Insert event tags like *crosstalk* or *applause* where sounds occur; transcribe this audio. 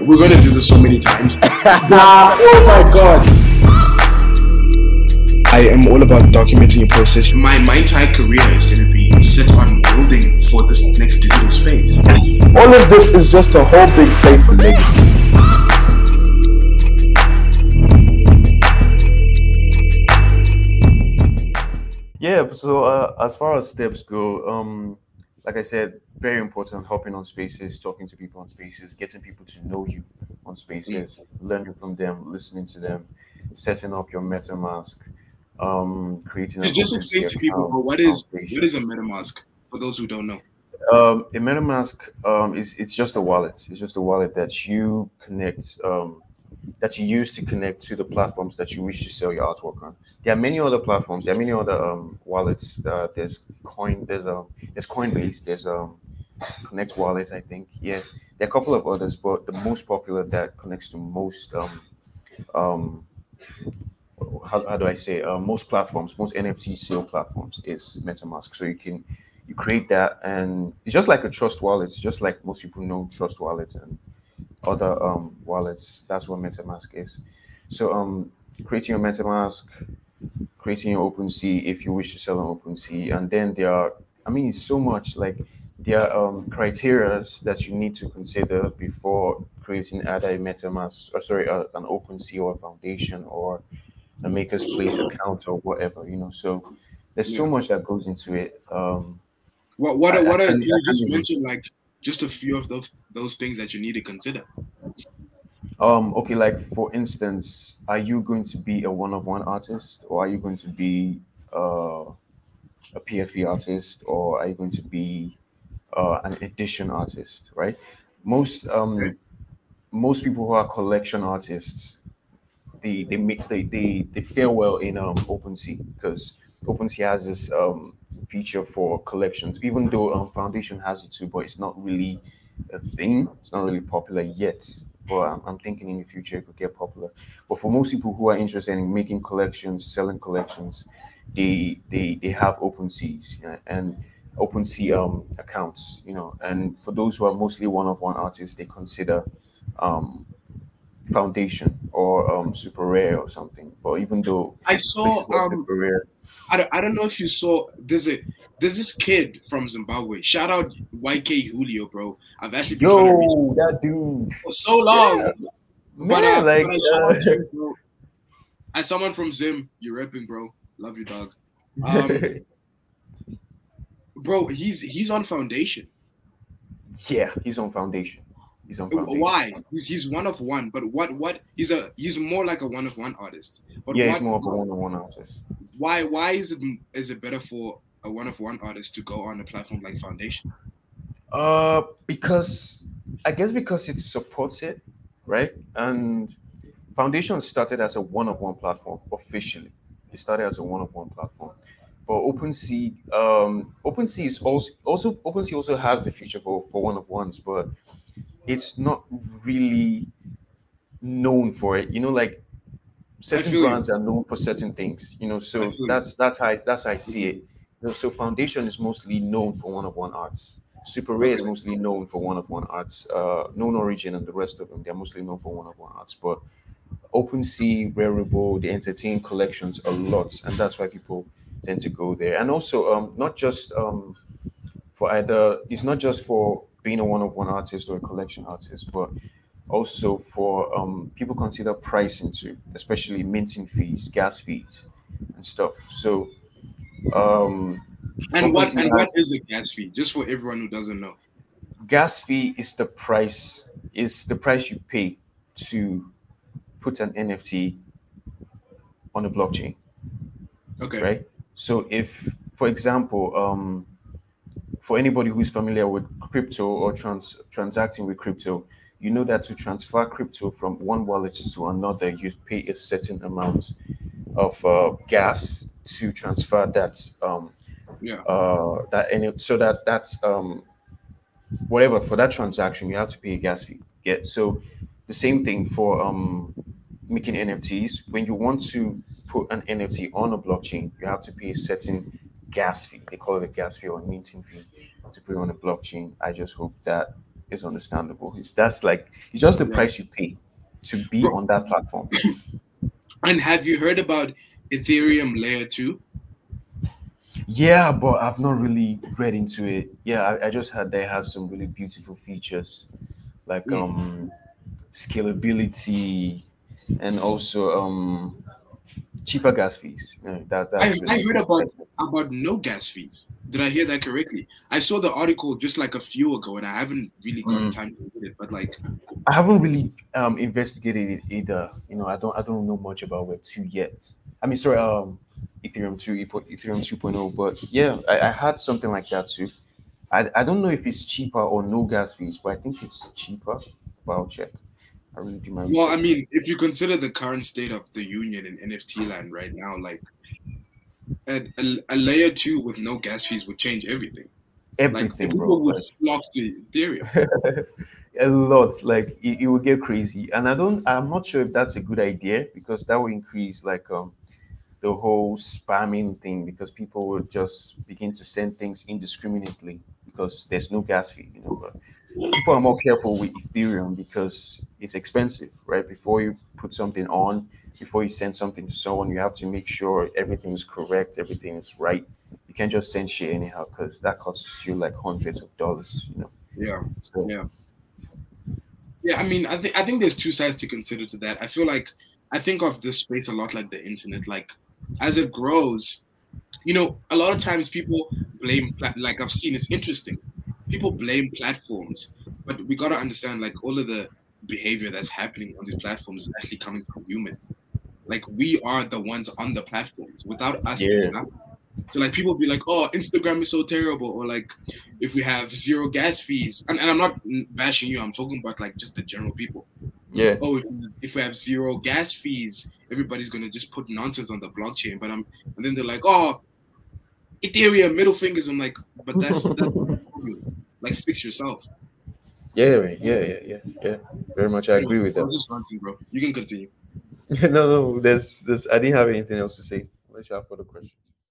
we're gonna do this so many times. *laughs* oh my god. I am all about documenting your process. My my entire career is gonna be set on building for this next digital space. All of this is just a whole big play for legacy. Yeah, so uh, as far as steps go, um, like I said, very important hopping on spaces, talking to people on spaces, getting people to know you on spaces, learning from them, listening to them, setting up your MetaMask, um, creating. Just, just explain to people, but what is what is a MetaMask for those who don't know? Um, a MetaMask um, is it's just a wallet. It's just a wallet that you connect um, that you use to connect to the platforms that you wish to sell your artwork on. There are many other platforms. There are many other um, wallets. Uh, there's Coin. There's um. There's Coinbase. There's um. Connect Wallet. I think. Yeah. There are a couple of others, but the most popular that connects to most um um. How, how do I say? Uh, most platforms, most NFT sale platforms is MetaMask. So you can you create that, and it's just like a trust wallet. It's just like most people know trust wallet and other um, wallets. That's what MetaMask is. So um, creating your MetaMask, creating your OpenSea if you wish to sell on OpenSea, and then there are, I mean, so much like there are um, criteria that you need to consider before creating either a MetaMask, or sorry, uh, an OpenSea or a foundation or a Maker's Place account or whatever, you know. So there's yeah. so much that goes into it. Um, what what what are, you just mentioned like just a few of those those things that you need to consider. Um, okay, like for instance, are you going to be a one-of-one artist, or are you going to be uh, a PFP artist, or are you going to be uh, an edition artist? Right. Most um, most people who are collection artists, they they make they they, they fare well in um, OpenSea because OpenSea has this um, feature for collections, even though um, Foundation has it too, but it's not really a thing. It's not really popular yet. But I'm, I'm thinking in the future it could get popular. But for most people who are interested in making collections, selling collections, they they they have OpenSeas you know, and OpenSea um, accounts, you know. And for those who are mostly one-of-one artists, they consider um, Foundation or um, Super Rare or something. But even though I saw um, rare, I don't, I don't know if you saw there's a there's this kid from Zimbabwe. Shout out YK Julio, bro. I've actually been Yo, trying to reach that dude for so long. Yeah. But, Man, uh, like, but uh, you, As someone from Zim, you're repping, bro. Love you, dog. Um, *laughs* bro, he's he's on foundation. Yeah, he's on foundation. He's on foundation. Why? He's he's one of one, but what what he's a he's more like a one of one artist. But yeah, what, he's more of a one of one artist. Why why is it is it better for a one of one artist to go on a platform like Foundation? Uh, because I guess because it supports it, right? And Foundation started as a one of one platform officially. It started as a one of one platform. But OpenSea, um, OpenSea is also also OpenSea also has the feature for, for one of ones, but it's not really known for it. You know, like certain brands are known for certain things. You know, so that's that's how I, that's how I see it. You know, so Foundation is mostly known for one-of-one arts. SuperRare is mostly known for one-of-one arts. Uh, Known Origin and the rest of them, they're mostly known for one-of-one arts. But OpenSea, Rarible, they entertain collections a lot, and that's why people tend to go there. And also, um, not just um, for either, it's not just for being a one-of-one artist or a collection artist, but also for um, people consider pricing too, especially minting fees, gas fees, and stuff. So, um, and what and what is a gas fee? Just for everyone who doesn't know, gas fee is the price is the price you pay to put an NFT on a blockchain. Okay. Right. So if, for example, um, for anybody who's familiar with crypto or trans transacting with crypto, you know that to transfer crypto from one wallet to another, you pay a certain amount of uh, gas to transfer that um yeah. uh that any so that that's um whatever for that transaction you have to pay a gas fee. Get so the same thing for um making nfts when you want to put an nft on a blockchain you have to pay a certain gas fee they call it a gas fee or minting fee to put it on a blockchain. I just hope that is understandable. It's that's like it's just the price you pay to be on that platform. *coughs* And have you heard about Ethereum layer two? Yeah, but I've not really read into it. Yeah, I, I just heard they have some really beautiful features like mm. um scalability and also um cheaper gas fees. Yeah, that, I, I heard about about no gas fees. Did I hear that correctly? I saw the article just like a few ago, and I haven't really got mm. time to read it. But like, I haven't really um, investigated it either. You know, I don't I don't know much about Web two yet. I mean, sorry, um, Ethereum two, Ethereum two oh, But yeah, I, I had something like that too. I, I don't know if it's cheaper or no gas fees, but I think it's cheaper. But I'll check. I really do my well, I mean, if you consider the current state of the union in NFT land right now, like a, a, a layer two with no gas fees would change everything. Everything, like, people would flock to Ethereum. *laughs* a lot, like it, it would get crazy, and I don't. I'm not sure if that's a good idea because that would increase like um the whole spamming thing because people would just begin to send things indiscriminately because there's no gas fee, you know. But people are more careful with Ethereum because it's expensive, right? Before you put something on, before you send something to someone, you have to make sure everything is correct, everything is right. You can't just send shit anyhow because that costs you like hundreds of dollars, you know. Yeah. So, yeah. Yeah, I mean, I think I think there's two sides to consider to that. I feel like I think of this space a lot like the internet. Like as it grows, you know, a lot of times people blame like I've seen it's interesting. People blame platforms, but we gotta understand like all of the behavior that's happening on these platforms is actually coming from humans. Like we are the ones on the platforms. Without us, yeah. there's nothing. So like people be like, oh, Instagram is so terrible, or like if we have zero gas fees, and, and I'm not bashing you, I'm talking about like just the general people. Yeah. Oh, if, if we have zero gas fees, everybody's gonna just put nonsense on the blockchain. But I'm and then they're like, oh, Ethereum, middle fingers. I'm like, but that's that's *laughs* like fix yourself. Yeah, yeah, yeah, yeah, yeah. Very much, I agree with that. I'm just ranting, bro. You can continue. *laughs* no, no, there's, there's. I didn't have anything else to say. Let's have for the question.